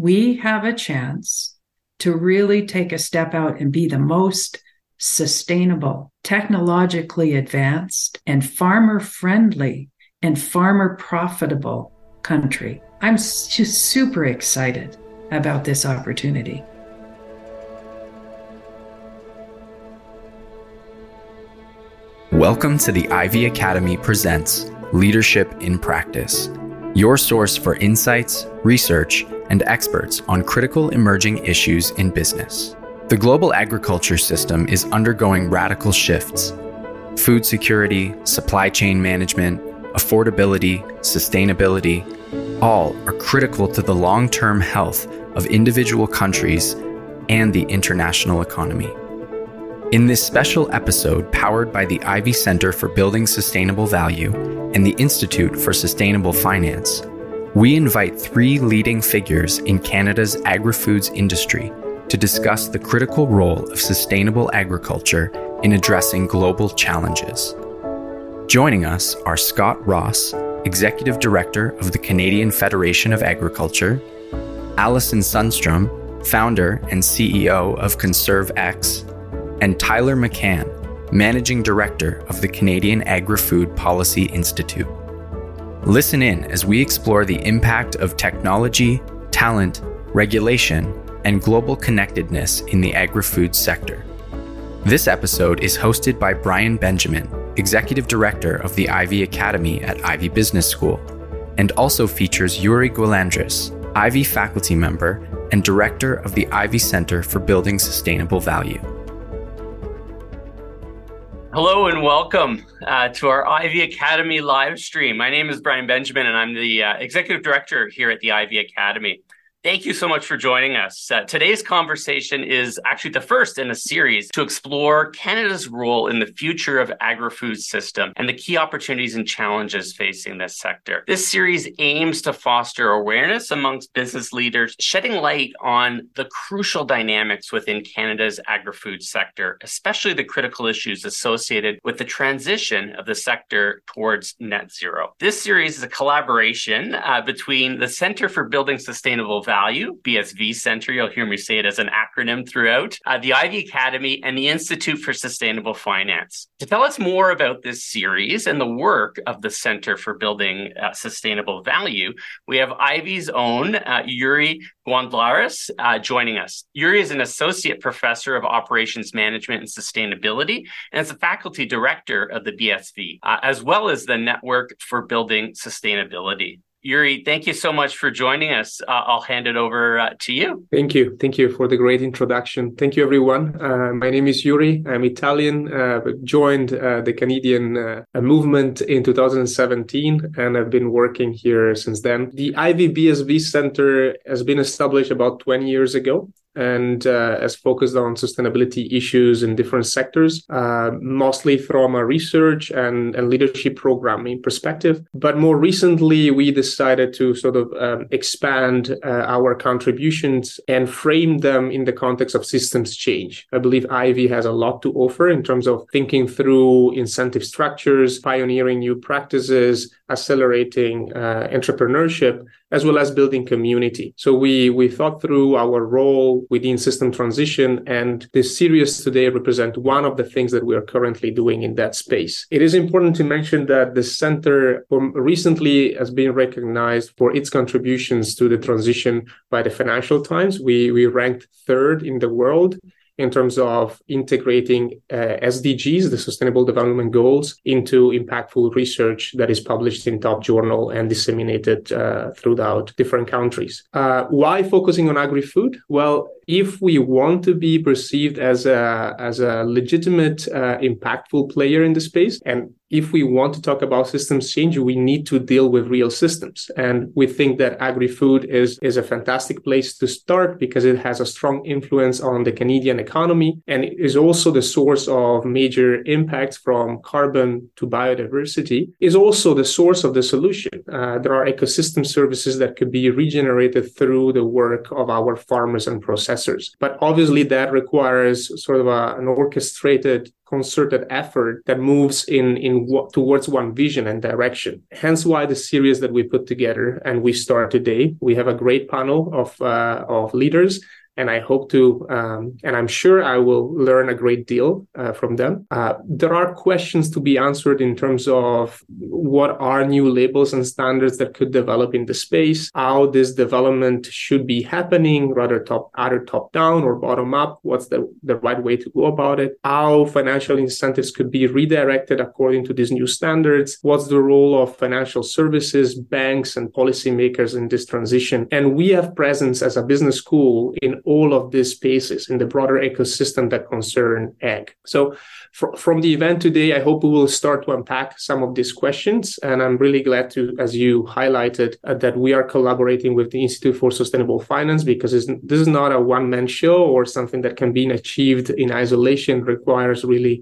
we have a chance to really take a step out and be the most sustainable, technologically advanced, and farmer friendly and farmer profitable country. I'm just super excited about this opportunity. Welcome to the Ivey Academy Presents Leadership in Practice, your source for insights, research, and experts on critical emerging issues in business. The global agriculture system is undergoing radical shifts. Food security, supply chain management, affordability, sustainability, all are critical to the long term health of individual countries and the international economy. In this special episode, powered by the Ivey Center for Building Sustainable Value and the Institute for Sustainable Finance, we invite three leading figures in Canada's agri foods industry to discuss the critical role of sustainable agriculture in addressing global challenges. Joining us are Scott Ross, Executive Director of the Canadian Federation of Agriculture, Alison Sunstrum, founder and CEO of CNSRV-X, and Tyler McCann, Managing Director of the Canadian Agri Food Policy Institute. Listen in as we explore the impact of technology, talent, regulation, and global connectedness in the agri food sector. This episode is hosted by Bryan Benjamin, Executive Director of the Ivey Academy at Ivey Business School, and also features Yuri Gualandris, Ivey faculty member and Director of the Ivey Center for Building Sustainable Value. Hello and welcome uh, to our Ivey Academy live stream. My name is Bryan Benjamin, and I'm the uh, Executive Director here at the Ivey Academy. Thank you so much for joining us. Uh, today's conversation is actually the first in a series to explore Canada's role in the future of agri-food system and the key opportunities and challenges facing this sector. This series aims to foster awareness amongst business leaders, shedding light on the crucial dynamics within Canada's agri-food sector, especially the critical issues associated with the transition of the sector towards net zero. This series is a collaboration uh, between the Center for Building Sustainable Value BSV Center. You'll hear me say it as an acronym throughout, uh, the Ivey Academy, and the Institute for Sustainable Finance. To tell us more about this series and the work of the Center for Building uh, Sustainable Value, we have Ivey's own uh, Yuri Gualandris uh, joining us. Yuri is an associate professor of operations management and sustainability and is the faculty director of the BSV, uh, as well as the Network for Building Sustainability. Yuri, thank you so much for joining us. Uh, I'll hand it over uh, to you. Thank you. Thank you for the great introduction. Thank you, everyone. Uh, my name is Yuri. I'm Italian. Uh, joined uh, the Canadian uh, movement in 2017, and I've been working here since then. The Ivey BSV Center has been established about 20 years ago and uh, has focused on sustainability issues in different sectors, uh, mostly from a research and, and, leadership programming perspective. But more recently, we decided to sort of um, expand uh, our contributions and frame them in the context of systems change. I believe Ivey has a lot to offer in terms of thinking through incentive structures, pioneering new practices, accelerating uh, entrepreneurship, as well as building community. So we we thought through our role within system transition, and this series today represent one of the things that we are currently doing in that space. It is important to mention that the center um, recently has been recognized for its contributions to the transition by the Financial Times. We we ranked third in the world in terms of integrating uh, SDGs, the Sustainable Development Goals, into impactful research that is published in top journal and disseminated uh, throughout different countries. Uh, why focusing on agri-food? Well, if we want to be perceived as a as a legitimate, uh, impactful player in the space, and if we want to talk about systems change, we need to deal with real systems. And we think that agri-food is, is a fantastic place to start because it has a strong influence on the Canadian economy and is also the source of major impacts from carbon to biodiversity, is also the source of the solution. Uh, there are ecosystem services that could be regenerated through the work of our farmers and processors. But obviously that requires sort of a, an orchestrated concerted effort that moves in in w- towards one vision and direction. Hence why the series that we put together and we start today. We have a great panel of uh, of leaders and I hope to, um, and I'm sure I will learn a great deal uh, from them. Uh, there are questions to be answered in terms of what are new labels and standards that could develop in the space, how this development should be happening, rather top, either top down or bottom up. What's the, the right way to go about it? How financial incentives could be redirected according to these new standards? What's the role of financial services, banks, and policymakers in this transition? And we have presence as a business school in all of these spaces in the broader ecosystem that concern ag. So fr- from the event today, I hope we will start to unpack some of these questions. And I'm really glad to, as you highlighted, uh, that we are collaborating with the Institute for Sustainable Finance because this is not a one man show or something that can be achieved in isolation, requires really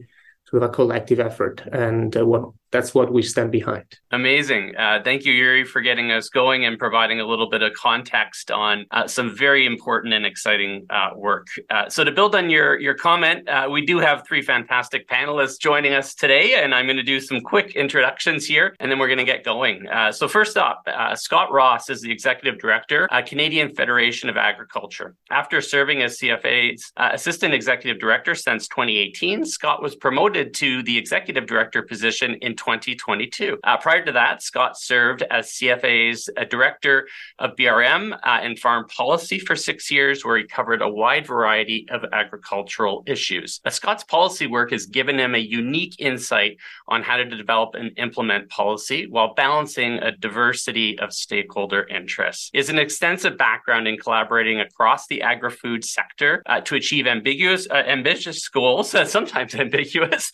sort of a collective effort. And uh, what that's what we stand behind. Amazing. Uh, thank you, Yuri, for getting us going and providing a little bit of context on uh, some very important and exciting uh, work. Uh, so, to build on your your comment, uh, we do have three fantastic panelists joining us today, and I'm going to do some quick introductions here, and then we're going to get going. Uh, so, first up, Scott Ross is the executive director, Canadian Federation of Agriculture. After serving as CFA's assistant executive director since 2018, Scott was promoted to the executive director position in 2022. Uh, prior to that, Scott served as CFA's uh, director of BRM uh, and farm policy for six years, where he covered a wide variety of agricultural issues. Uh, Scott's policy work has given him a unique insight on how to develop and implement policy while balancing a diversity of stakeholder interests. Has an extensive background in collaborating across the agri-food sector uh, to achieve ambiguous, uh, ambitious goals, sometimes ambiguous.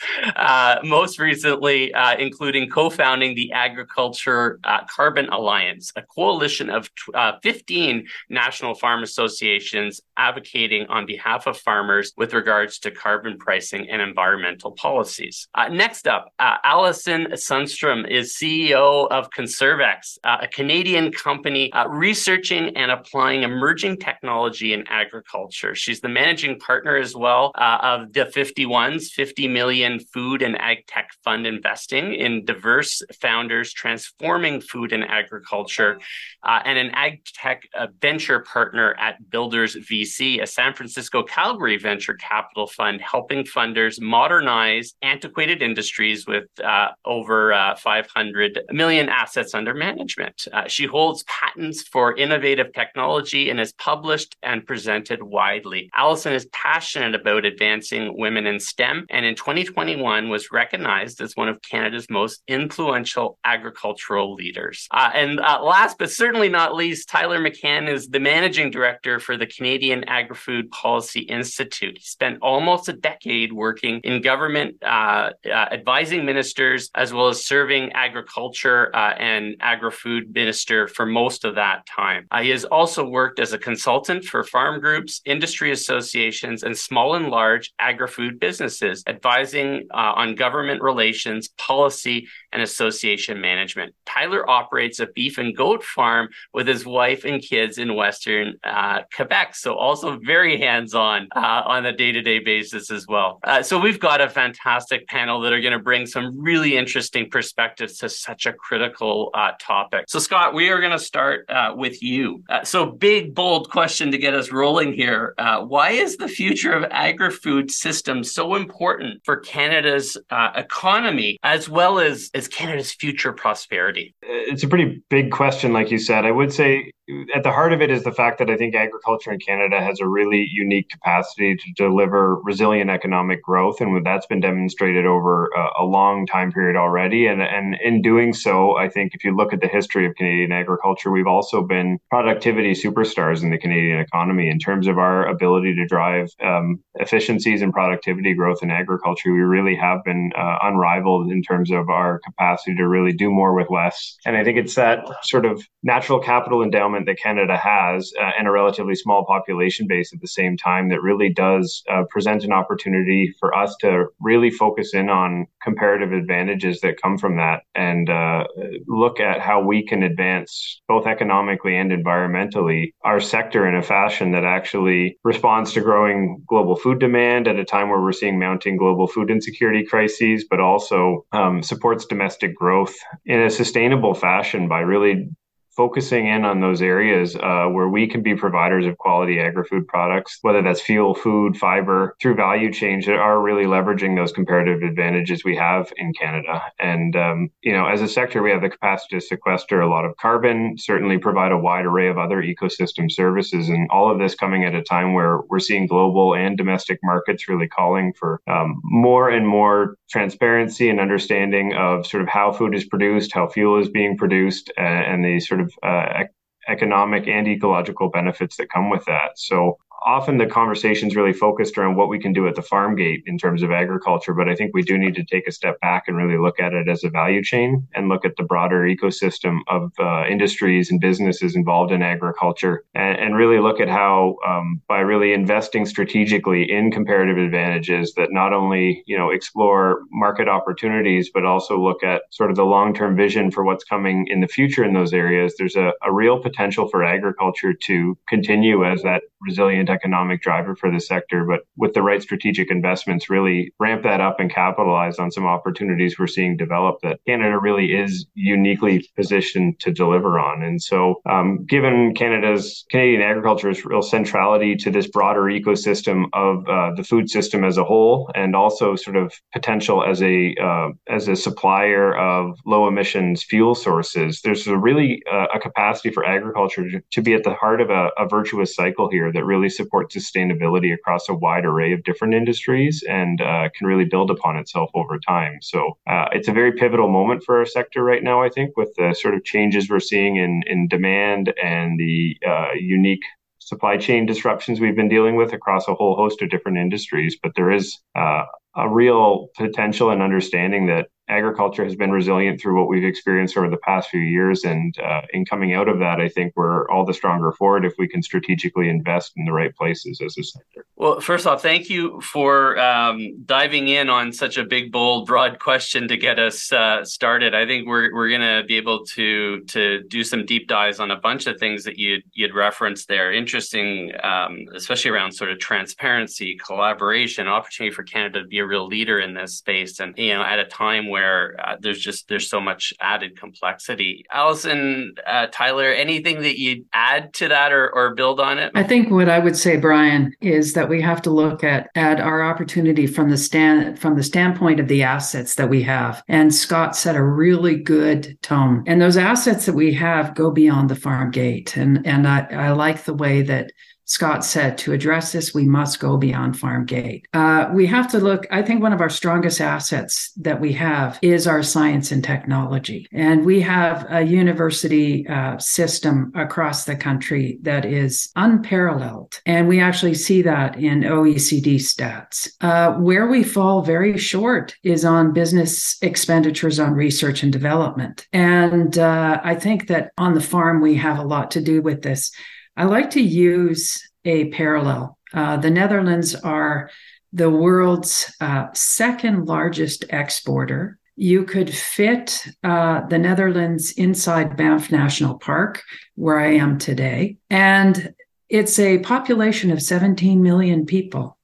most recently, uh, including co founding the Agriculture uh, Carbon Alliance, a coalition of uh, 15 national farm associations advocating on behalf of farmers with regards to carbon pricing and environmental policies. Uh, next up, uh, Alison Sunstrum is CEO of CNSRV-X, a Canadian company researching and applying emerging technology in agriculture. She's the managing partner as well of the 51s, 50 million food and ag tech fund investing investing in diverse founders transforming food and agriculture, uh, and an ag tech uh, venture partner at Builders VC, a San Francisco Calgary venture capital fund, helping funders modernize antiquated industries with uh, over uh, 500 million assets under management. Uh, she holds patents for innovative technology and has published and presented widely. Alison is passionate about advancing women in STEM, and in 2021 was recognized as one of Canada's most influential agricultural leaders. Uh, and uh, last but certainly not least, Tyler McCann is the managing director for the Canadian Agri Food Policy Institute. He spent almost a decade working in government, uh, uh advising ministers, as well as serving agriculture uh, and agri food minister for most of that time. Uh, he has also worked as a consultant for farm groups, industry associations, and small and large agri food businesses, advising on government relations, policy, policy and association management. Tyler operates a beef and goat farm with his wife and kids in Western uh, Quebec. So, also very hands on uh, on a day to day basis as well. Uh, so, we've got a fantastic panel that are going to bring some really interesting perspectives to such a critical uh, topic. So, Scott, we are going to start uh, with you. Uh, so, big, bold question to get us rolling here. why is the future of agri food systems so important for Canada's economy? as well as as Canada's future prosperity? It's a pretty big question, like you said. I would say at the heart of it is the fact that I think agriculture in Canada has a really unique capacity to deliver resilient economic growth, and that's been demonstrated over a, a, long time period already. And and in doing so, I think if you look at the history of Canadian agriculture, we've also been productivity superstars in the Canadian economy in terms of our ability to drive um, efficiencies and productivity growth in agriculture. We really have been uh, unrivaled in terms of our capacity to really do more with less. And I think it's that sort of natural capital endowment footprint that Canada has uh, and a relatively small population base at the same time that really does uh, present an opportunity for us to really focus in on comparative advantages that come from that and uh, look at how we can advance both economically and environmentally our sector in a fashion that actually responds to growing global food demand at a time where we're seeing mounting global food insecurity crises, but also um, supports domestic growth in a sustainable fashion by really focusing in on those areas uh, where we can be providers of quality agri-food products, whether that's fuel, food, fiber, through value chains that are really leveraging those comparative advantages we have in Canada. And, um, you know, as a sector, we have the capacity to sequester a lot of carbon, certainly provide a wide array of other ecosystem services. And all of this coming at a time where we're seeing global and domestic markets really calling for um, more and more transparency and understanding of sort of how food is produced, how fuel is being produced, and, and the sort of of uh, economic and ecological benefits that come with that. So often the conversation's really focused around what we can do at the farm gate in terms of agriculture, but I think we do need to take a step back and really look at it as a value chain and look at the broader ecosystem of uh, industries and businesses involved in agriculture and, and really look at how um, by really investing strategically in comparative advantages that not only you know explore market opportunities but also look at sort of the long-term vision for what's coming in the future in those areas there's a, a real potential for agriculture to continue as that resilient economic driver for the sector, but with the right strategic investments, really ramp that up and capitalize on some opportunities we're seeing develop that Canada really is uniquely positioned to deliver on. And so, um, given Canada's Canadian agriculture's real centrality to this broader ecosystem of uh, the food system as a whole, and also sort of potential as a uh, as a supplier of low emissions fuel sources, there's a really uh, a capacity for agriculture to, be at the heart of a, a virtuous cycle here that really support sustainability across a wide array of different industries and uh, can really build upon itself over time. So uh, it's a very pivotal moment for our sector right now, I think, with the sort of changes we're seeing in, in demand and the uh, unique supply chain disruptions we've been dealing with across a whole host of different industries. But there is uh, a real potential and understanding that agriculture has been resilient through what we've experienced over the past few years. And uh, in coming out of that, I think we're all the stronger for it if we can strategically invest in the right places as a sector. Well, first off, thank you for um, diving in on such a big, bold, broad question to get us uh, started. I think we're we're going to be able to to do some deep dives on a bunch of things that you you'd referenced there. Interesting, um, especially around sort of transparency, collaboration, opportunity for Canada to be a real leader in this space, and you know, at a time where uh, there's just there's so much added complexity. Alison, uh, Tyler, anything that you'd add to that or, or build on it? I think what I would say, Bryan, is that we have to look at at our opportunity from the stand from the standpoint of the assets that we have. And Scott set a really good tone. And those assets that we have go beyond the farm gate. And and I, I like the way that Scott said, to address this, we must go beyond farm gate. Uh, we have to look, I think one of our strongest assets that we have is our science and technology. And we have a university uh, system across the country that is unparalleled. And we actually see that in OECD stats. Uh, where we fall very short is on business expenditures on research and development. And uh, I think that on the farm, we have a lot to do with this. I like to use a parallel. Uh, the Netherlands are the world's uh, second largest exporter. You could fit uh, the Netherlands inside Banff National Park, where I am today, and it's a population of 17 million people.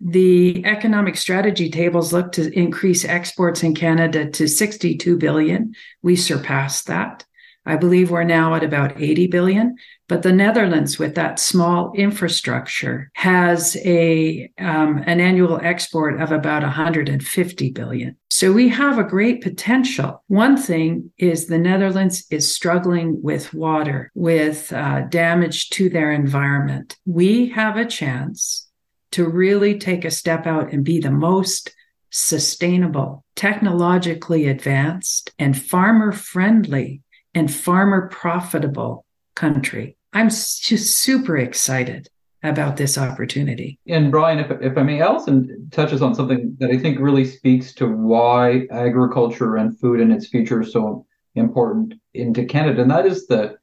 The economic strategy tables look to increase exports in Canada to 62 billion. We surpassed that. I believe we're now at about 80 billion. But the Netherlands, with that small infrastructure, has a um, an annual export of about 150 billion. So we have a great potential. One thing is the Netherlands is struggling with water, with uh, damage to their environment. We have a chance to really take a step out and be the most sustainable, technologically advanced, and farmer friendly and farmer profitable country. I'm just super excited about this opportunity. And Bryan, if, if I may, Alison touches on something that I think really speaks to why agriculture and food and its future is so important into Canada, and that is the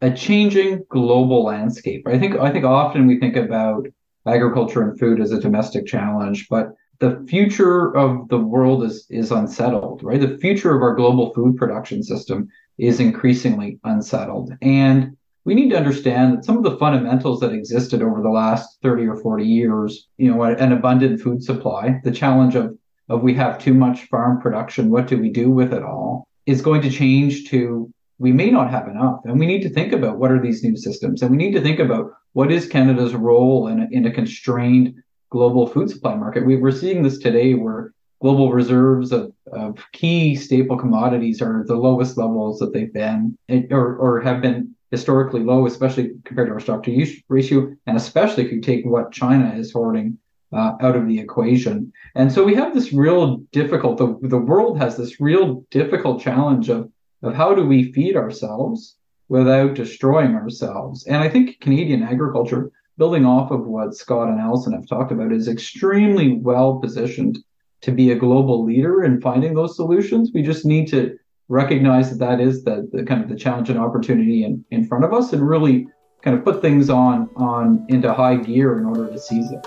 a changing global landscape. I think I think often we think about agriculture and food as a domestic challenge, but the future of the world is is unsettled, right? The future of our global food production system is increasingly unsettled. And we need to understand that some of the fundamentals that existed over the last 30 or 40 years, you know, an abundant food supply, the challenge of of we have too much farm production, what do we do with it all, is going to change to we may not have enough. And we need to think about what are these new systems. And we need to think about what is Canada's role in a, in a constrained global food supply market. We, we're seeing this today where global reserves of, of key staple commodities are the lowest levels that they've been or, or have been historically low, especially compared to our stock to use ratio, and especially if you take what China is hoarding uh, out of the equation. And so we have this real difficult, the, the world has this real difficult challenge of of how do we feed ourselves without destroying ourselves. And I think Canadian agriculture, building off of what Scott and Alison have talked about, is extremely well positioned to be a global leader in finding those solutions. We just need to recognize that that is the, the kind of the challenge and opportunity in, in front of us and really kind of put things on on into high gear in order to seize it.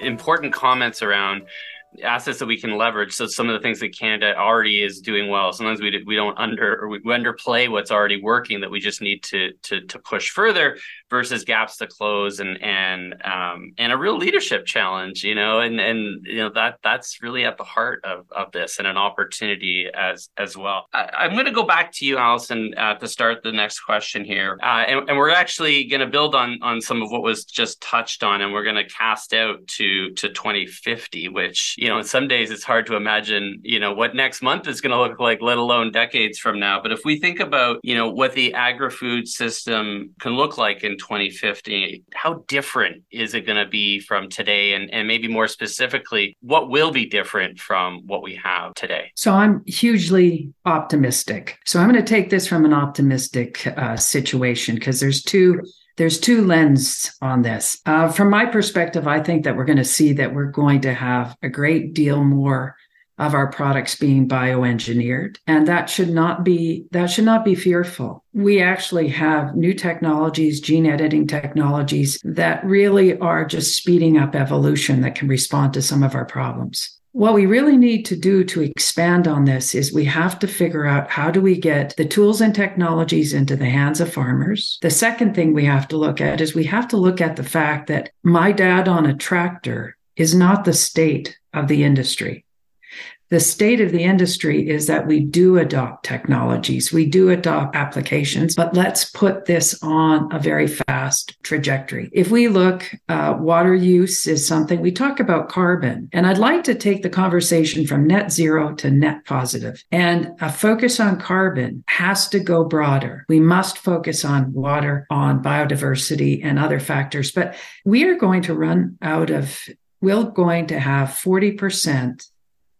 important comments around assets that we can leverage. So some of the things that Canada already is doing well. Sometimes we we don't under or we underplay what's already working that we just need to to to push further versus gaps to close and and um, and a real leadership challenge. You know, and and you know that that's really at the heart of of this and an opportunity as as well. I, am going to go back to you, Alison, uh, to start the next question here, uh, and, and we're actually going to build on on some of what was just touched on, and we're going to cast out to to 2050, which you know, some days it's hard to imagine, you know, what next month is going to look like, let alone decades from now. But if we think about, you know, what the agri-food system can look like in 2050, how different is it going to be from today? And, and maybe more specifically, what will be different from what we have today? So I'm hugely optimistic. So I'm going to take this from an optimistic uh, situation because there's two there's two lenses on this. Uh, from my perspective, I think that we're going to see that we're going to have a great deal more of our products being bioengineered and that should not be that should not be fearful we actually have new technologies gene editing technologies that really are just speeding up evolution that can respond to some of our problems what we really need to do to expand on this is we have to figure out how do we get the tools and technologies into the hands of farmers. The second thing we have to look at is we have to look at the fact that my dad on a tractor is not the state of the industry the state of the industry is that we do adopt technologies, we do adopt applications, but let's put this on a very fast trajectory. If we look, uh, water use is something we talk about carbon, and I'd like to take the conversation from net zero to net positive. And a focus on carbon has to go broader. We must focus on water, on biodiversity, and other factors, but we are going to run out of, we're going to have 40%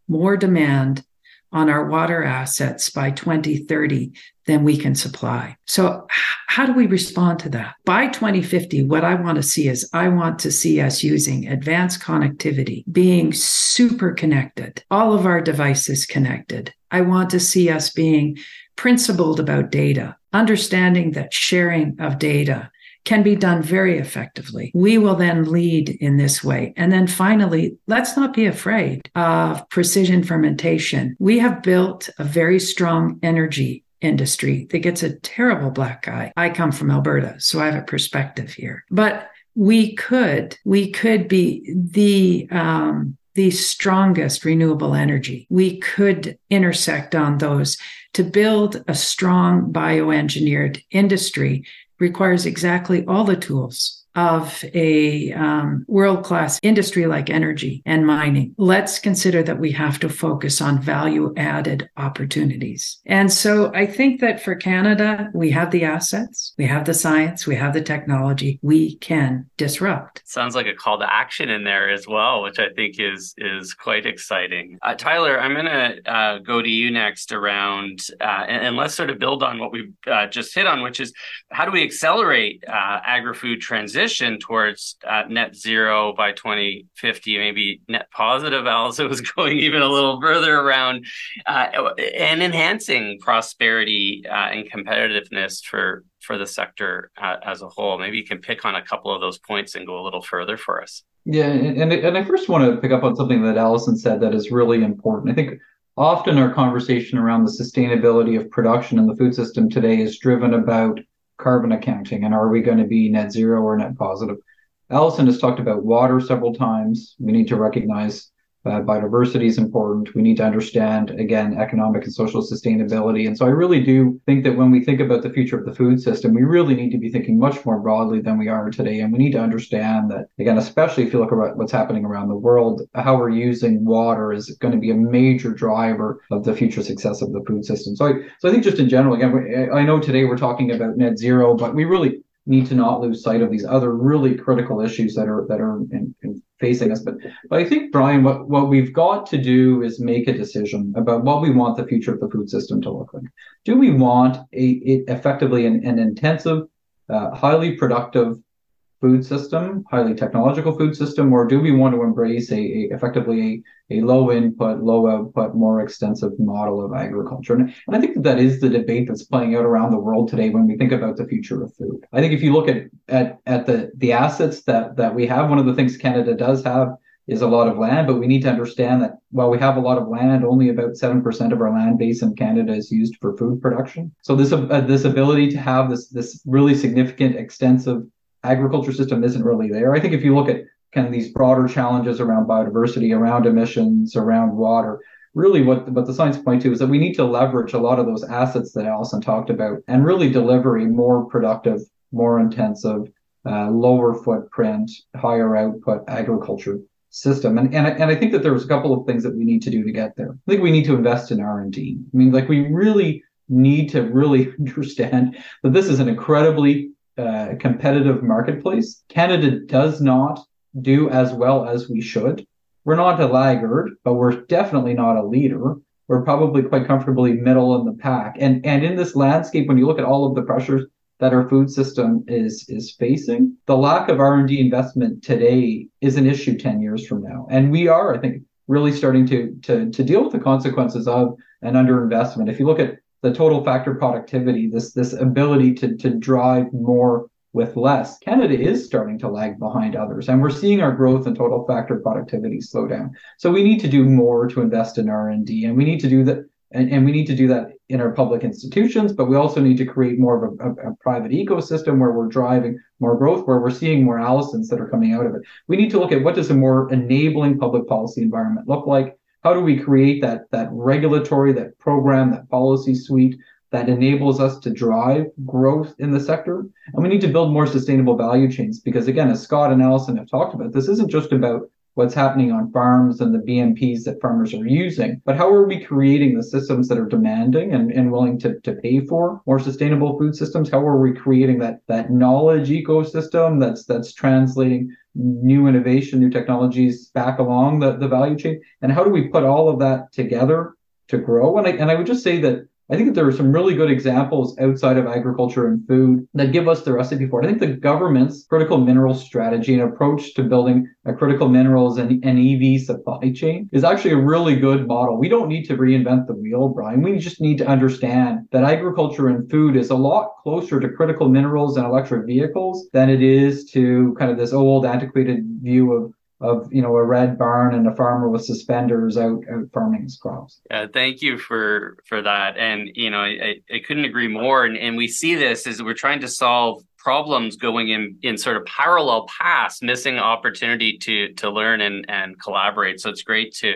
more demand on our water assets by 2030 than we can supply. So, how do we respond to that? By 2050, what I want to see is I want to see us using advanced connectivity, being super connected, all of our devices connected. I want to see us being principled about data, understanding that sharing of data can be done very effectively. We will then lead in this way. And then finally, let's not be afraid of precision fermentation. We have built a very strong energy industry that gets a terrible black eye. I come from Alberta, so I have a perspective here. But we could, we could be the um, the strongest renewable energy. We could intersect on those to build a strong bioengineered industry requires exactly all the tools of a um, world class industry like energy and mining, let's consider that we have to focus on value added opportunities. And so I think that for Canada, we have the assets, we have the science, we have the technology, we can disrupt. Sounds like a call to action in there as well, which I think is is quite exciting. Uh, Tyler, I'm going to uh, go to you next around, uh, and, and, let's sort of build on what we've uh, just hit on, which is how do we accelerate uh, agri food transition? Transition towards uh, net zero by 2050, maybe net positive, Alice was going even a little further around uh, and enhancing prosperity uh, and competitiveness for for the sector uh, as a whole. Maybe you can pick on a couple of those points and go a little further for us. Yeah, and and I first want to pick up on something that Alison said that is really important. I think often our conversation around the sustainability of production in the food system today is driven about carbon accounting and are we going to be net zero or net positive? Alison has talked about water several times. We need to recognize uh, biodiversity is important. We need to understand, again, economic and social sustainability. And so I really do think that when we think about the future of the food system, we really need to be thinking much more broadly than we are today. And we need to understand that, again, especially if you look at what's happening around the world, how we're using water is going to be a major driver of the future success of the food system. So I, so I think just in general, again, I know today we're talking about net zero, but we really need to not lose sight of these other really critical issues that are that are in, in facing us. But but I think Bryan, what what we've got to do is make a decision about what we want the future of the food system to look like. Do we want a, a effectively an, an intensive, uh, highly productive food system, highly technological food system, or do we want to embrace a, a effectively a, a, low input, low output, more extensive model of agriculture? And, and I think that, that is the debate that's playing out around the world today when we think about the future of food. I think if you look at at, at the the assets that that we have, one of the things Canada does have is a lot of land, but we need to understand that while we have a lot of land, only about 7% of our land base in Canada is used for food production. So this, uh, this ability to have this, this really significant, extensive agriculture system isn't really there. I think if you look at kind of these broader challenges around biodiversity, around emissions, around water, really what, what the science point to is that we need to leverage a lot of those assets that Alison talked about and really deliver a more productive, more intensive, uh, lower footprint, higher output agriculture system. And, and, and I think that there's a couple of things that we need to do to get there. I think we need to invest in R&D. I mean, like we really need to really understand that this is an incredibly uh, competitive marketplace. Canada does not do as well as we should. We're not a laggard, but we're definitely not a leader. We're probably quite comfortably middle in the pack. And and in this landscape, when you look at all of the pressures that our food system is is facing, the lack of R&D investment today is an issue 10 years from now. And we are, I think, really starting to to to deal with the consequences of an underinvestment. If you look at the total factor productivity, this this ability to to drive more with less. Canada is starting to lag behind others, and we're seeing our growth and total factor productivity slow down. So we need to do more to invest in R and D, and we need to do that, and, and we need to do that in our public institutions. But we also need to create more of a, a, a private ecosystem where we're driving more growth, where we're seeing more Alisons that are coming out of it. We need to look at what does a more enabling public policy environment look like how do we create that that regulatory that program that policy suite that enables us to drive growth in the sector and we need to build more sustainable value chains because again as scott and allison have talked about this isn't just about what's happening on farms and the BMPs that farmers are using, but how are we creating the systems that are demanding and, and willing to, to pay for more sustainable food systems? How are we creating that that knowledge ecosystem that's that's translating new innovation, new technologies back along the, the value chain? And how do we put all of that together to grow? And I, and I would just say that I think that there are some really good examples outside of agriculture and food that give us the recipe for it. I think the government's critical minerals strategy and approach to building a critical minerals and, and EV supply chain is actually a really good model. We don't need to reinvent the wheel, Bryan. We just need to understand that agriculture and food is a lot closer to critical minerals and electric vehicles than it is to kind of this old antiquated view of of you know a red barn and a farmer with suspenders out out farming his crops. Yeah, thank you for for that. And you know, I, I couldn't agree more. And and we see this as we're trying to solve problems going in in sort of parallel paths, missing opportunity to to learn and and collaborate. So it's great to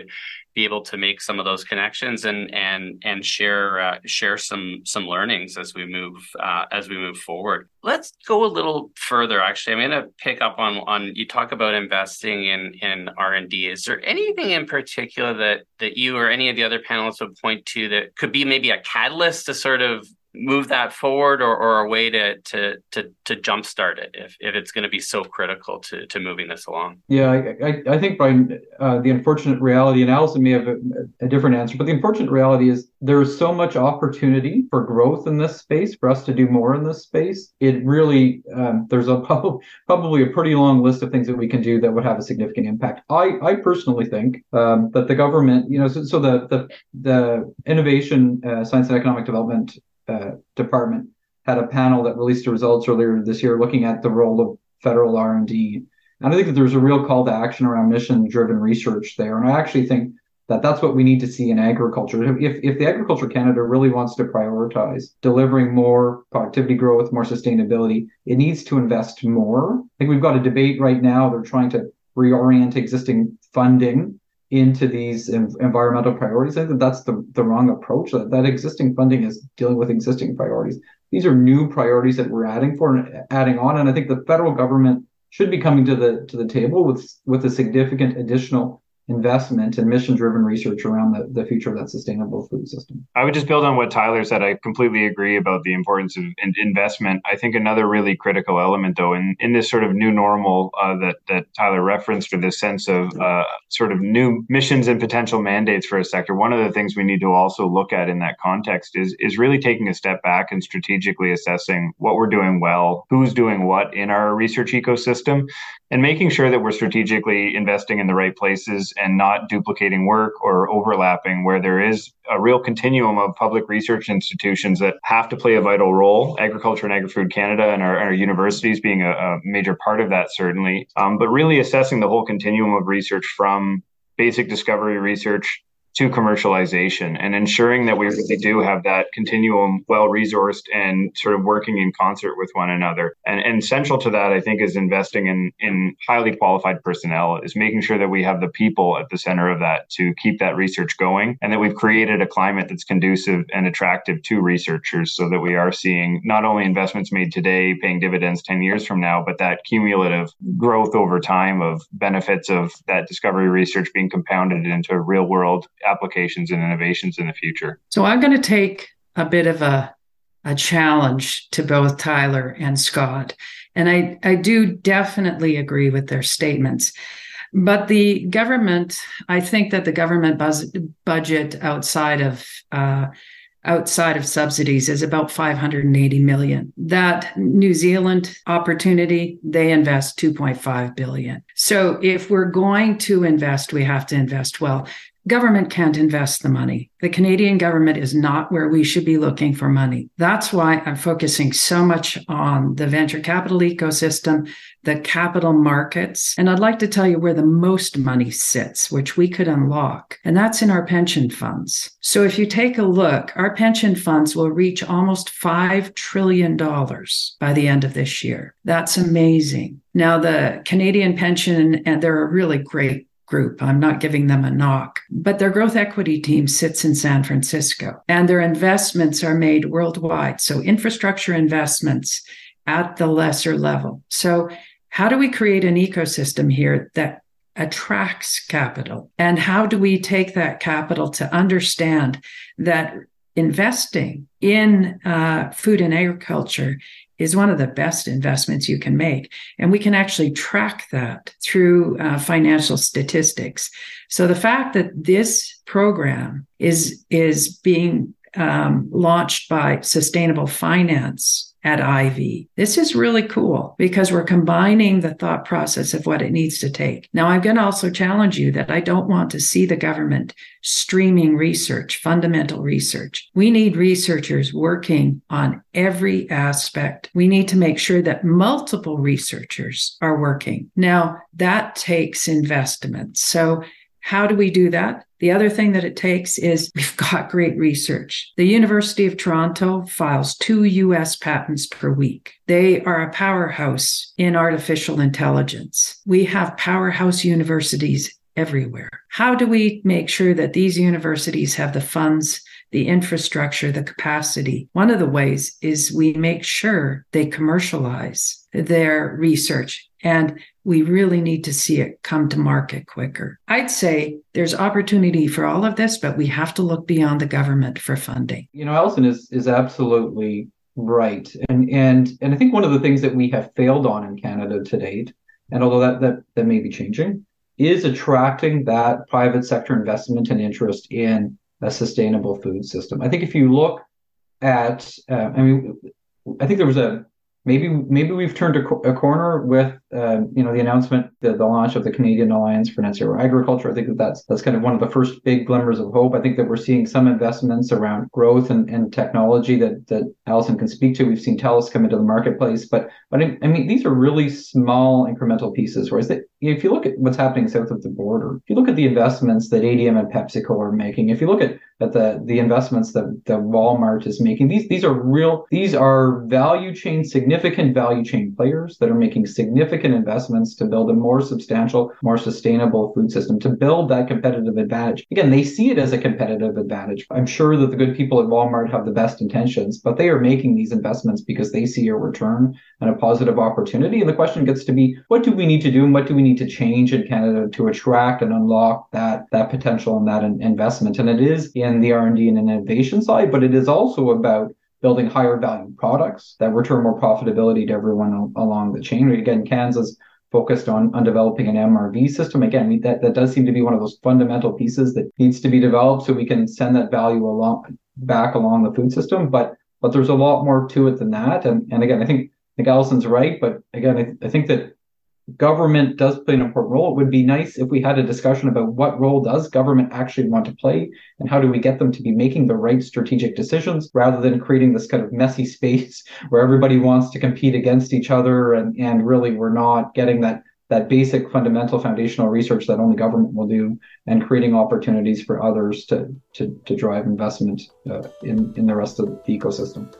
be able to make some of those connections and and and share uh, share some some learnings as we move uh, as we move forward. Let's go a little further. Actually, I'm going to pick up on on you talk about investing in in R and D. Is there anything in particular that that you or any of the other panelists would point to that could be maybe a catalyst to sort of move that forward or, or a way to to to to jumpstart it if, if it's going to be so critical to to moving this along? Yeah, I, I, I think by uh, the unfortunate reality, and Alison may have a, a, different answer, but the unfortunate reality is there is so much opportunity for growth in this space for us to do more in this space. It really um, there's a probably a pretty long list of things that we can do that would have a significant impact. I I personally think um, that the government, you know, so, so the the the innovation, uh, science and economic development uh, department had a panel that released the results earlier this year looking at the role of federal R&D. And I think that there's a real call to action around mission-driven research there. And I actually think that that's what we need to see in agriculture. If, if the Agriculture Canada really wants to prioritize delivering more productivity growth, more sustainability, it needs to invest more. I think we've got a debate right now. They're trying to reorient existing funding into these environmental priorities. I think that's the, the wrong approach. That, that existing funding is dealing with existing priorities. These are new priorities that we're adding for and adding on. And I think the federal government should be coming to the to the table with with a significant additional investment and mission driven research around the, the future of that sustainable food system. I would just build on what Tyler said. I completely agree about the importance of investment. I think another really critical element, though, in, in this sort of new normal uh, that, that Tyler referenced, or this sense of uh, sort of new missions and potential mandates for a sector, one of the things we need to also look at in that context is, is really taking a step back and strategically assessing what we're doing well, who's doing what in our research ecosystem, and making sure that we're strategically investing in the right places and not duplicating work or overlapping where there is a real continuum of public research institutions that have to play a vital role. Agriculture and agri-food canada and our, our universities being a, a, major part of that certainly. Um, but really assessing the whole continuum of research from basic discovery research to commercialization and ensuring that we really do have that continuum well resourced and sort of working in concert with one another. And, and central to that, I think, is investing in, in highly qualified personnel, is making sure that we have the people at the center of that to keep that research going and that we've created a climate that's conducive and attractive to researchers so that we are seeing not only investments made today paying dividends 10 years from now, but that cumulative growth over time of benefits of that discovery research being compounded into real world applications and innovations in the future. So I'm going to take a bit of a, a challenge to both Tyler and Scott. And I, I do definitely agree with their statements. But the government, I think that the government buzz, budget outside of uh, outside of subsidies is about 580 million. That New Zealand opportunity, they invest 2.5 billion. So if we're going to invest, we have to invest well government can't invest the money. The Canadian government is not where we should be looking for money. That's why I'm focusing so much on the venture capital ecosystem, the capital markets. And I'd like to tell you where the most money sits, which we could unlock, and that's in our pension funds. So if you take a look, our pension funds will reach almost $5 trillion by the end of this year. That's amazing. Now, the Canadian pension, and they're a really great group. I'm not giving them a knock, but their growth equity team sits in San Francisco and their investments are made worldwide. So infrastructure investments at the lesser level. So how do we create an ecosystem here that attracts capital? And how do we take that capital to understand that investing in uh, food and agriculture is one of the best investments you can make. And we can actually track that through uh, financial statistics. So the fact that this program is, is being um, launched by Sustainable Finance at Ivey. This is really cool because we're combining the thought process of what it needs to take. Now, I'm going to also challenge you that I don't want to see the government streaming research, fundamental research. We need researchers working on every aspect. We need to make sure that multiple researchers are working. Now, that takes investment. So how do we do that? The other thing that it takes is we've got great research. The University of Toronto files two US patents per week. They are a powerhouse in artificial intelligence. We have powerhouse universities everywhere. How do we make sure that these universities have the funds, the infrastructure, the capacity? One of the ways is we make sure they commercialize their research and we really need to see it come to market quicker. I'd say there's opportunity for all of this, but we have to look beyond the government for funding. You know, Alison is is absolutely right. And and and I think one of the things that we have failed on in Canada to date, and although that that, that may be changing, is attracting that private sector investment and interest in a sustainable food system. I think if you look at, uh, I mean, I think there was a maybe maybe we've turned a, a corner with uh, you know the announcement the, the launch of the Canadian Alliance for Net Zero Agriculture. I think that that's that's kind of one of the first big glimmers of hope. I think that we're seeing some investments around growth and, and technology that that Alison can speak to. We've seen TELUS come into the marketplace, but but I, I mean these are really small incremental pieces. Whereas that if you look at what's happening south of the border, if you look at the investments that ADM and PepsiCo are making, if you look at that the the investments that, that Walmart is making. These these are real. These are value chain significant value chain players that are making significant investments to build a more substantial, more sustainable food system to build that competitive advantage. Again, they see it as a competitive advantage. I'm sure that the good people at Walmart have the best intentions, but they are making these investments because they see a return and a positive opportunity. And the question gets to be, what do we need to do and what do we need to change in Canada to attract and unlock that that potential and that investment? And it is in the R&D and innovation side, but it is also about building higher value products that return more profitability to everyone along the chain. Again, Kansas focused on, on developing an MRV system. Again, that, that does seem to be one of those fundamental pieces that needs to be developed so we can send that value along back along the food system. But but there's a lot more to it than that. And and again, I think I think Alison's right. But again, I, I think that government does play an important role. It would be nice if we had a discussion about what role does government actually want to play and how do we get them to be making the right strategic decisions rather than creating this kind of messy space where everybody wants to compete against each other and, and really we're not getting that that basic fundamental foundational research that only government will do and creating opportunities for others to to, to drive investment uh, in in the rest of the ecosystem.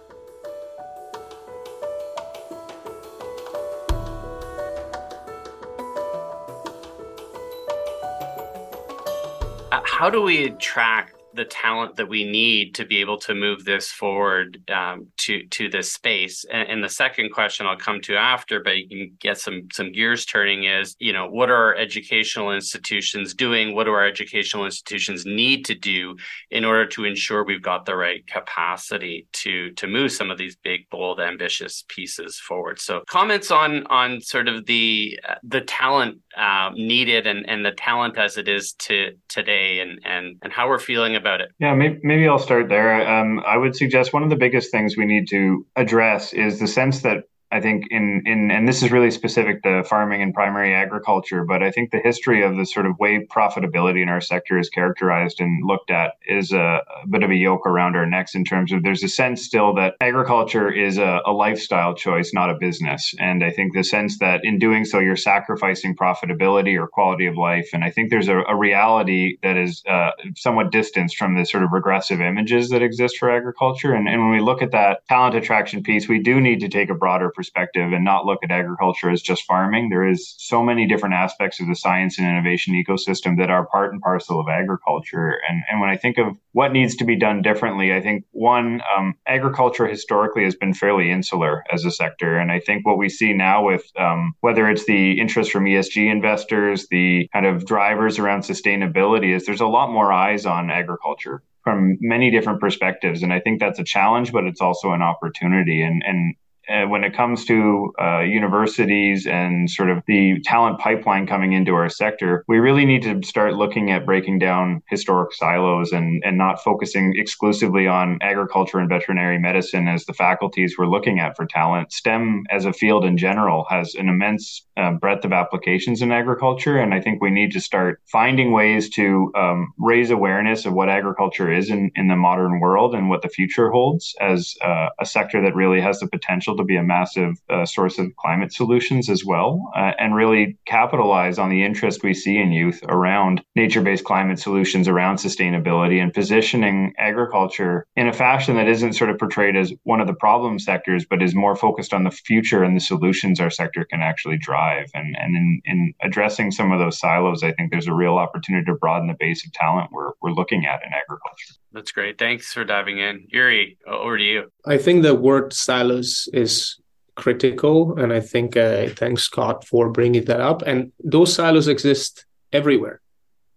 How do we attract the talent that we need to be able to move this forward um, to to this space. And, and, the second question I'll come to after, but you can get some some gears turning is, you know, what are our educational institutions doing? What do our educational institutions need to do in order to ensure we've got the right capacity to to move some of these big, bold, ambitious pieces forward? So comments on on sort of the the talent uh, needed and and the talent as it is to today and and and how we're feeling about it. Yeah, maybe, maybe I'll start there. Um, I would suggest one of the biggest things we need to address is the sense that I think in in and this is really specific to farming and primary agriculture, but I think the history of the sort of way profitability in our sector is characterized and looked at is a, a bit of a yoke around our necks in terms of there's a sense still that agriculture is a, a lifestyle choice, not a business. And I think the sense that in doing so you're sacrificing profitability or quality of life. And I think there's a, a reality that is uh, somewhat distanced from the sort of regressive images that exist for agriculture. And, and when we look at that talent attraction piece, we do need to take a broader perspective and not look at agriculture as just farming. There is so many different aspects of the science and innovation ecosystem that are part and parcel of agriculture. And, and when I think of what needs to be done differently, I think one, um, agriculture historically has been fairly insular as a sector. And I think what we see now with um, whether it's the interest from ESG investors, the kind of drivers around sustainability, is there's a lot more eyes on agriculture from many different perspectives. And I think that's a challenge, but it's also an opportunity. And, and uh, when it comes to uh, universities and sort of the talent pipeline coming into our sector, we really need to start looking at breaking down historic silos and, and not focusing exclusively on agriculture and veterinary medicine as the faculties we're looking at for talent. STEM as a field in general has an immense uh, breadth of applications in agriculture. And I think we need to start finding ways to um, raise awareness of what agriculture is in, in the modern world and what the future holds as uh, a sector that really has the potential to be a massive uh, source of climate solutions as well, uh, and really capitalize on the interest we see in youth around nature based climate solutions, around sustainability, and positioning agriculture in a fashion that isn't sort of portrayed as one of the problem sectors, but is more focused on the future and the solutions our sector can actually drive. And, and in, in addressing some of those silos, I think there's a real opportunity to broaden the base of talent we're, we're looking at in agriculture. That's great. Thanks for diving in. Jury, over to you. I think the word silos is critical. And I think uh, thanks Scott for bringing that up. And those silos exist everywhere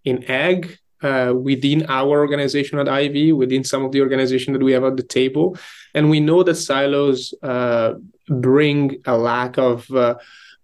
in ag, uh, within our organization at Ivey, within some of the organization that we have at the table. And we know that silos uh, bring a lack of uh,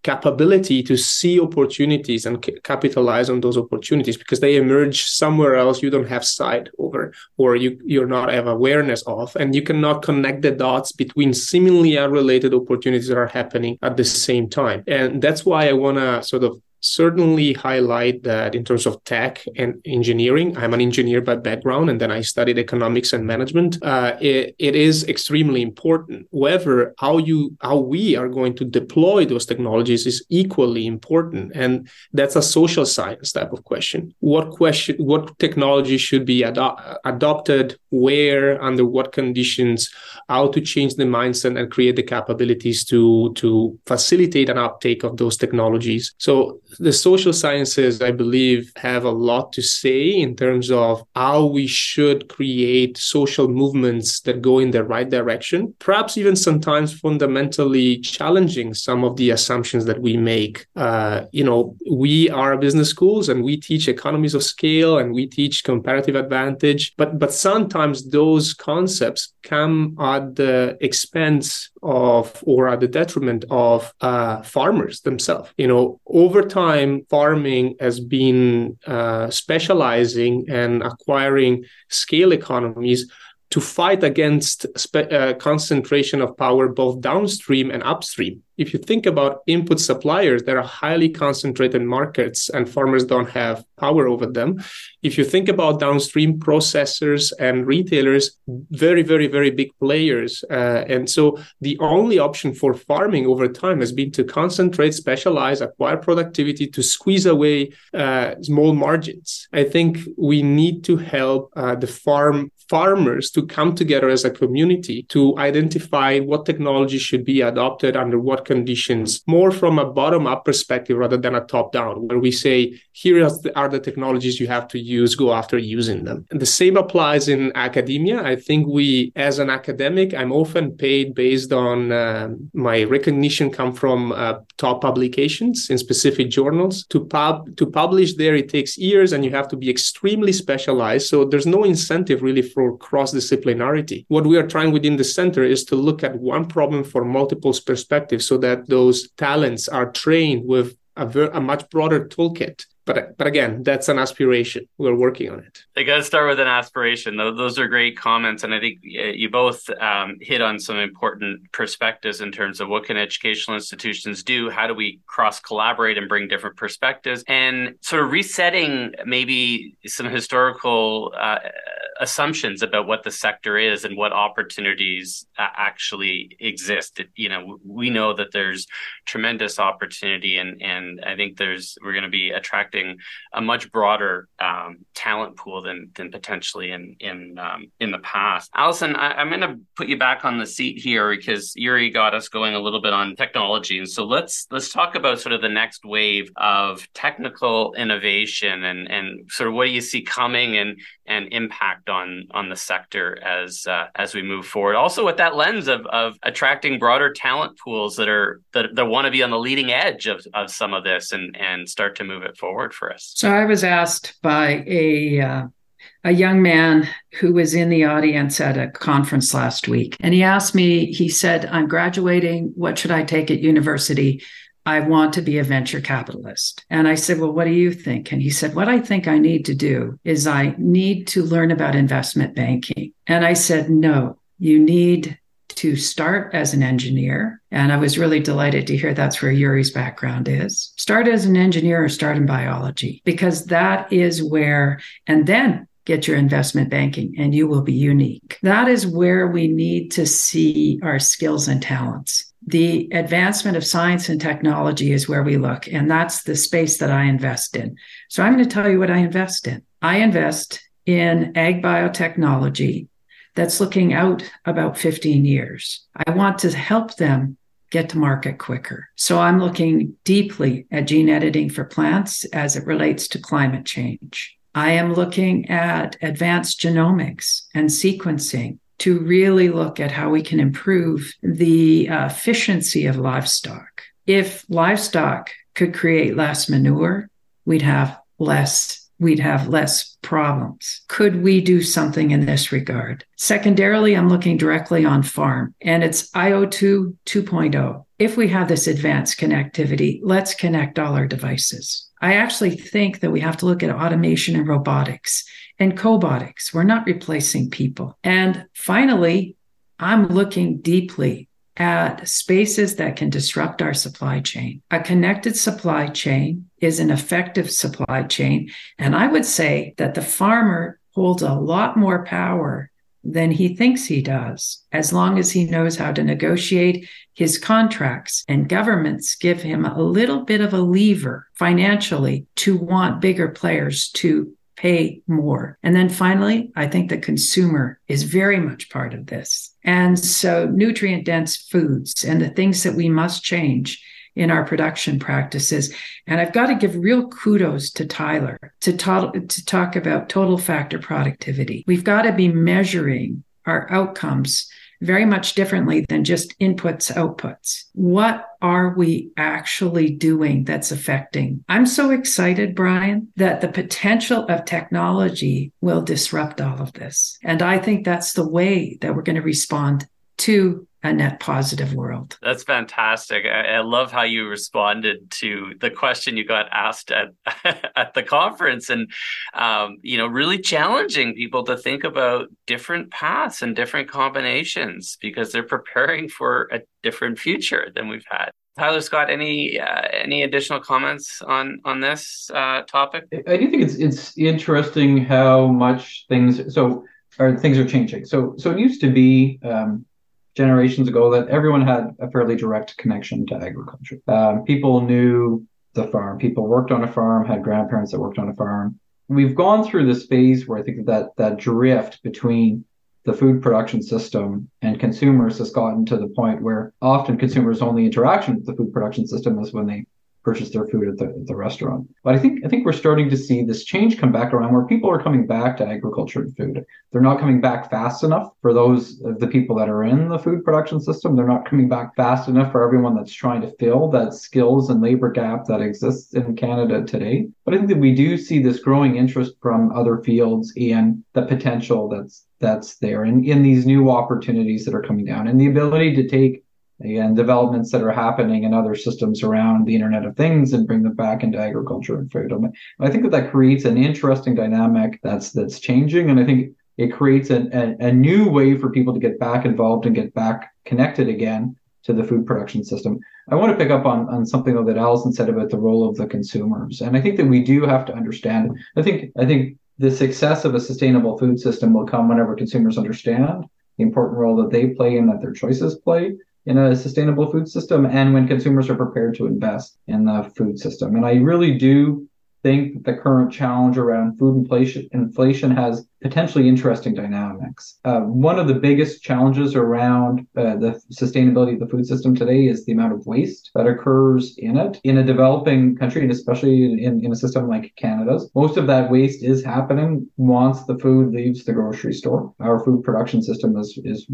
capability to see opportunities and c- capitalize on those opportunities because they emerge somewhere else you don't have sight over or you you're not have awareness of. And you cannot connect the dots between seemingly unrelated opportunities that are happening at the same time. And that's why i want to sort of certainly highlight that in terms of tech and engineering i'm an engineer by background and then i studied economics and management uh, it, it is extremely important. However how you how we are going to deploy those technologies is equally important and that's a social science type of question. What question what technology should be ado- adopted where under what conditions how to change the mindset and create the capabilities to to facilitate an uptake of those technologies? So the social sciences, I believe, have a lot to say in terms of how we should create social movements that go in the right direction, perhaps even sometimes fundamentally challenging some of the assumptions that we make. Uh, you know, we are business schools and we teach economies of scale and we teach comparative advantage, but but sometimes those concepts come at the expense of or at the detriment of uh, farmers themselves. You know, over time, farming has been uh, specializing and acquiring scale economies to fight against spe- uh, concentration of power both downstream and upstream if you think about input suppliers, there are highly concentrated markets and farmers don't have power over them. If you think about downstream processors and retailers, very, very, very big players. Uh, and so the only option for farming over time has been to concentrate, specialize, acquire productivity to squeeze away uh, small margins. I think we need to help uh, the farm farmers to come together as a community to identify what technology should be adopted under what conditions, more from a bottom up perspective rather than a top down, where we say, here are the technologies you have to use, go after using them. And the same applies in academia. I think we, as an academic, I'm often paid based on uh, my recognition come from uh, top publications in specific journals. To pub to publish there, it takes years and you have to be extremely specialized. So there's no incentive really for for cross-disciplinarity. What we are trying within the center is to look at one problem from multiple perspectives so that those talents are trained with a, ver- a much broader toolkit but but again, that's an aspiration. We're working on it. They got to start with an aspiration. Those are great comments, and I think you both um, hit on some important perspectives in terms of what can educational institutions do. How do we cross collaborate and bring different perspectives, and sort of resetting maybe some historical uh, assumptions about what the sector is and what opportunities uh, actually exist. You know, we know that there's tremendous opportunity, and and I think there's we're going to be attracting a much broader um, talent pool than than potentially in in um, in the past. Alison, I, am going to put you back on the seat here because Jury got us going a little bit on technology, and so let's let's talk about sort of the next wave of technical innovation and and sort of what do you see coming and and impact on on the sector as uh, as we move forward. Also, with that lens of of attracting broader talent pools that are that, that want to be on the leading edge of of some of this and and start to move it forward for us? So I was asked by a uh, a young man who was in the audience at a conference last week, and he asked me. He said, "I'm graduating. What should I take at university?" I want to be a venture capitalist. And I said, Well, what do you think? And he said, What I think I need to do is I need to learn about investment banking. And I said, No, you need to start as an engineer. And I was really delighted to hear that's where Jury's background is. Start as an engineer or start in biology, because that is where, and then get your investment banking and you will be unique. That is where we need to see our skills and talents. The advancement of science and technology is where we look, and that's the space that I invest in. So I'm going to tell you what I invest in. I invest in ag biotechnology that's looking out about 15 years. I want to help them get to market quicker. So I'm looking deeply at gene editing for plants as it relates to climate change. I am looking at advanced genomics and sequencing to really look at how we can improve the uh, efficiency of livestock. If livestock could create less manure, we'd have less we'd have less problems. Could we do something in this regard? Secondarily, I'm looking directly on farm and it's IoT 2.0. If we have this advanced connectivity, let's connect all our devices. I actually think that we have to look at automation and robotics and cobotics. We're not replacing people. And finally, I'm looking deeply at spaces that can disrupt our supply chain. A connected supply chain is an effective supply chain. And I would say that the farmer holds a lot more power than he thinks he does, as long as he knows how to negotiate his contracts. And governments give him a little bit of a lever financially to want bigger players to pay more. And then finally, I think the consumer is very much part of this. And so, nutrient dense foods and the things that we must change in our production practices. And I've got to give real kudos to Tyler to, to, talk about total factor productivity. We've got to be measuring our outcomes very much differently than just inputs, outputs. What are we actually doing that's affecting? I'm so excited, Bryan, that the potential of technology will disrupt all of this. And I think that's the way that we're going to respond to a net positive world. That's fantastic. I, I, love how you responded to the question you got asked at at the conference, and um, you know, really challenging people to think about different paths and different combinations because they're preparing for a different future than we've had. Tyler Scott, any uh, any additional comments on on this uh, topic? I do think it's it's interesting how much things so or things are changing. So so it used to be. Um, generations ago that everyone had a fairly direct connection to agriculture. Um, people knew the farm. People worked on a farm, had grandparents that worked on a farm. We've gone through this phase where I think that that drift between the food production system and consumers has gotten to the point where often consumers' only interaction with the food production system is when they purchase their food at the, at the restaurant. But I think I think we're starting to see this change come back around where people are coming back to agriculture and food. They're not coming back fast enough for those of the people that are in the food production system. They're not coming back fast enough for everyone that's trying to fill that skills and labor gap that exists in Canada today. But I think that we do see this growing interest from other fields and the potential that's that's there and in these new opportunities that are coming down and the ability to take and developments that are happening in other systems around the Internet of Things and bring them back into agriculture and food. I think that that creates an interesting dynamic that's that's changing, and I think it creates a, a, a new way for people to get back involved and get back connected again to the food production system. I want to pick up on, on something though that Alison said about the role of the consumers. And I think that we do have to understand, I think I think the success of a sustainable food system will come whenever consumers understand the important role that they play and that their choices play in a sustainable food system and when consumers are prepared to invest in the food system. And I really do think that the current challenge around food inflation, inflation has potentially interesting dynamics. Uh, one of the biggest challenges around uh, the sustainability of the food system today is the amount of waste that occurs in it. In a developing country, and especially in, in a system like Canada's, most of that waste is happening once the food leaves the grocery store. Our food production system is, is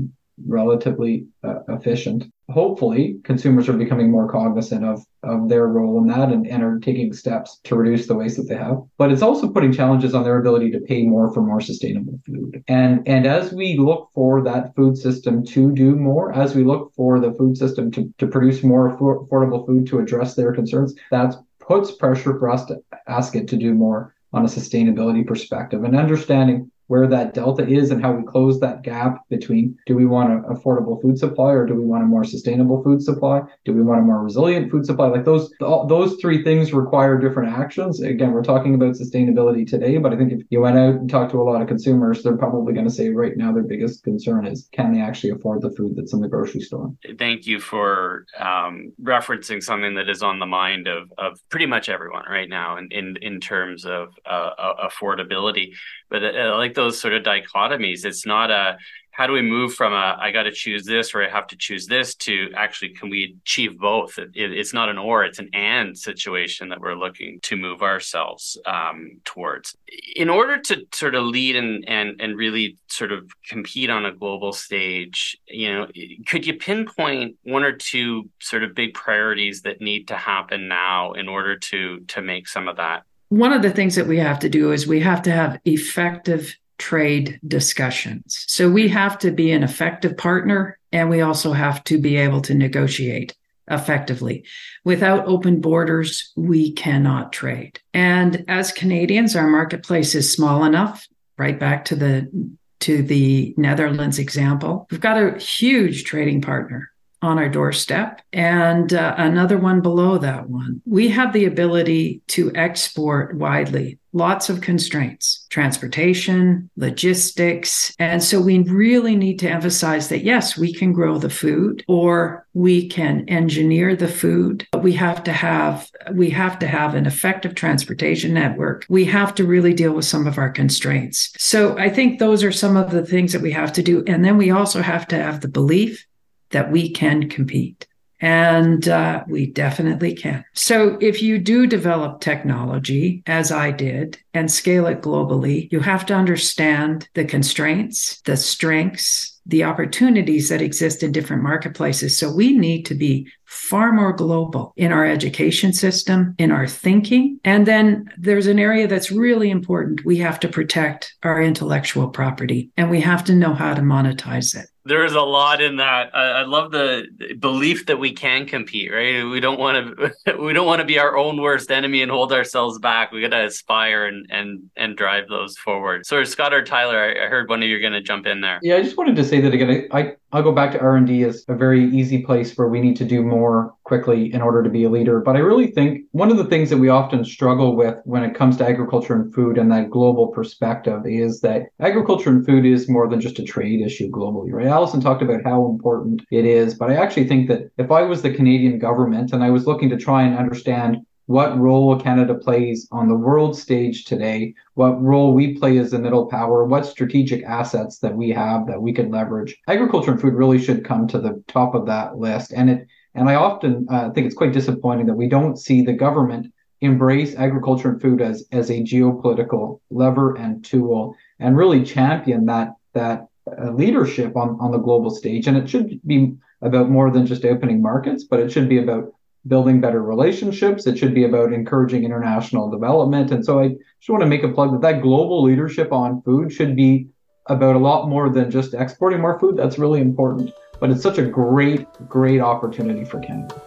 relatively uh, efficient. Hopefully, consumers are becoming more cognizant of, of their role in that and, and are taking steps to reduce the waste that they have. But it's also putting challenges on their ability to pay more for more sustainable food. And, and as we look for that food system to do more, as we look for the food system to, to produce more affordable food to address their concerns, that puts pressure for us to ask it to do more on a sustainability perspective and understanding where that delta is and how we close that gap between do we want an affordable food supply or do we want a more sustainable food supply? Do we want a more resilient food supply? Like those, those three things require different actions. Again, we're talking about sustainability today, but I think if you went out and talked to a lot of consumers, they're probably going to say right now their biggest concern is can they actually afford the food that's in the grocery store? Thank you for um, referencing something that is on the mind of, of pretty much everyone right now in, in, in terms of uh, affordability. But uh, like those sort of dichotomies, it's not a how do we move from a I got to choose this or I have to choose this to actually can we achieve both? It, it, it's not an or, it's an and situation that we're looking to move ourselves um, towards. In order to sort of lead and and and really sort of compete on a global stage, you know, could you pinpoint one or two sort of big priorities that need to happen now in order to to make some of that one of the things that we have to do is we have to have effective trade discussions. So we have to be an effective partner and we also have to be able to negotiate effectively. Without open borders, we cannot trade. And as Canadians, our marketplace is small enough, right back to the to the Netherlands example. We've got a huge trading partner on our doorstep and uh, another one below that one. We have the ability to export widely, lots of constraints, transportation, logistics. And so we really need to emphasize that yes, we can grow the food or we can engineer the food. But we have to have we have to have an effective transportation network. We have to really deal with some of our constraints. So I think those are some of the things that we have to do. And then we also have to have the belief that we can compete. And uh, we definitely can. So, if you do develop technology, as I did, and scale it globally, you have to understand the constraints, the strengths, the opportunities that exist in different marketplaces. So, we need to be far more global in our education system, in our thinking. And then there's an area that's really important. We have to protect our intellectual property and we have to know how to monetize it there's a lot in that. I, I, love the belief that we can compete, right? We don't want to we don't want to be our own worst enemy and hold ourselves back. We got to aspire and and and drive those forward. So Scott or Tyler, I, I heard one of you are going to jump in there. Yeah, I just wanted to say that again. I I'll go back to R&D as a very easy place where we need to do more quickly in order to be a leader. But I really think one of the things that we often struggle with when it comes to agriculture and food and that global perspective is that agriculture and food is more than just a trade issue globally, right? Alison talked about how important it is, but I actually think that if I was the Canadian government and I was looking to try and understand what role Canada plays on the world stage today, what role we play as a middle power, what strategic assets that we have that we can leverage. Agriculture and food really should come to the top of that list. And it and I often uh, think it's quite disappointing that we don't see the government embrace agriculture and food as as a geopolitical lever and tool and really champion that that uh, leadership on, on the global stage. And it should be about more than just opening markets, but it should be about building better relationships. It should be about encouraging international development. And so I just want to make a plug that that global leadership on food should be about a lot more than just exporting more food. That's really important. But it's such a great, great opportunity for Canada.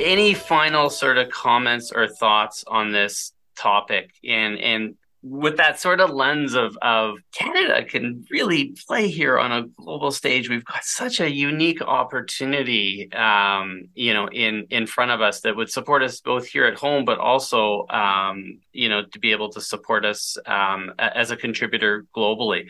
Any final sort of comments or thoughts on this topic and and with that sort of lens of of Canada can really play here on a global stage. We've got such a unique opportunity, um, you know, in in front of us that would support us both here at home, but also, um, you know, to be able to support us um, as a contributor globally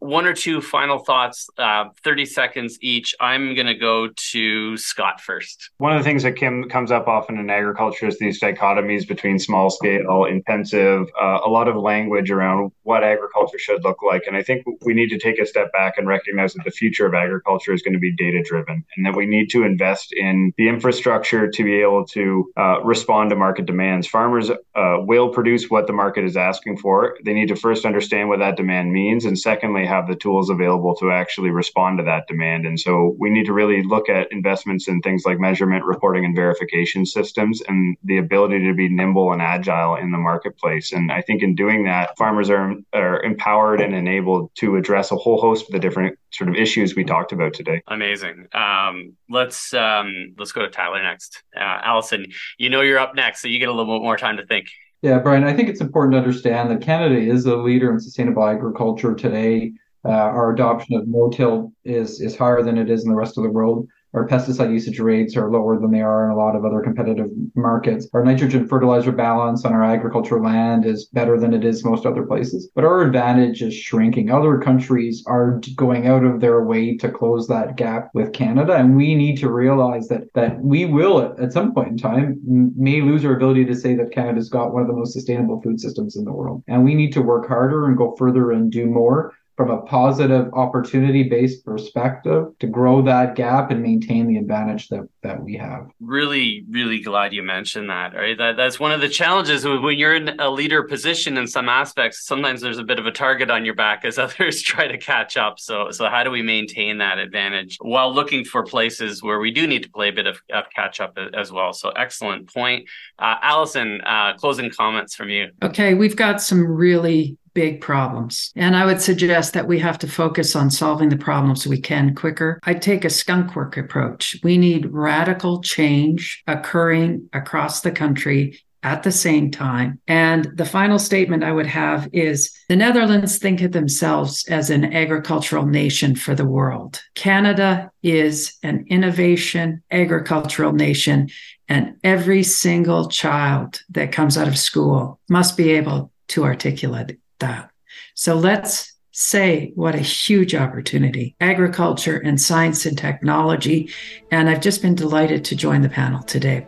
one or two final thoughts, uh, 30 seconds each. I'm going to go to Scott first. One of the things that Kim comes up often in agriculture is these dichotomies between small scale, intensive, uh, a lot of language around what agriculture should look like. And I think we need to take a step back and recognize that the future of agriculture is going to be data driven and that we need to invest in the infrastructure to be able to uh, respond to market demands. Farmers uh, will produce what the market is asking for. They need to first understand what that demand means. And secondly, have the tools available to actually respond to that demand. And so we need to really look at investments in things like measurement, reporting, and verification systems and the ability to be nimble and agile in the marketplace. And I think in doing that, farmers are, are empowered and enabled to address a whole host of the different sort of issues we talked about today. Amazing. Um, let's um, let's go to Tyler next. Uh, Alison, you know you're up next, so you get a little bit more time to think. Yeah, Bryan, I think it's important to understand that Canada is a leader in sustainable agriculture today. Uh, our adoption of no-till is is higher than it is in the rest of the world. Our pesticide usage rates are lower than they are in a lot of other competitive markets. Our nitrogen fertilizer balance on our agricultural land is better than it is most other places, but our advantage is shrinking. Other countries are going out of their way to close that gap with Canada, and we need to realize that that we will at some point in time may lose our ability to say that Canada's got one of the most sustainable food systems in the world, and we need to work harder and go further and do more from a positive opportunity based perspective to grow that gap and maintain the advantage that, that we have. Really, really glad you mentioned that. Right, that that's one of the challenges when you're in a leader position in some aspects. Sometimes there's a bit of a target on your back as others try to catch up. So, so how do we maintain that advantage while looking for places where we do need to play a bit of, of catch up as well? So, excellent point, uh, Alison. Uh, closing comments from you. Okay, we've got some really big problems. And I would suggest that we have to focus on solving the problems we can quicker. I take a skunk work approach. We need radical change occurring across the country at the same time. And the final statement I would have is the Netherlands think of themselves as an agricultural nation for the world. Canada is an innovation agricultural nation, and every single child that comes out of school must be able to articulate that. So let's say what a huge opportunity agriculture and science and technology. And I've just been delighted to join the panel today.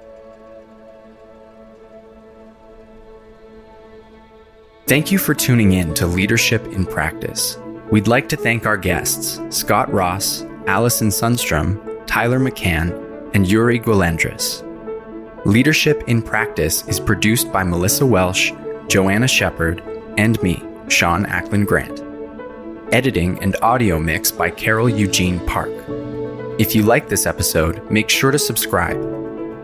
Thank you for tuning in to Leadership in Practice. We'd like to thank our guests, Scott Ross, Alison Sunstrum, Tyler McCann, and Jury Gualandris. Leadership in Practice is produced by Melissa Welsh, Joanna Shepard, and me, Sean Ackland Grant. Editing and audio mix by Carol Eugene Park. If you like this episode, make sure to subscribe.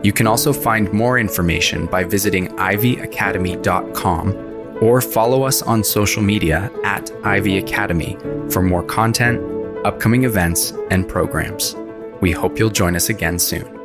You can also find more information by visiting iveyacademy.com or follow us on social media at Ivey Academy for more content, upcoming events, and programs. We hope you'll join us again soon.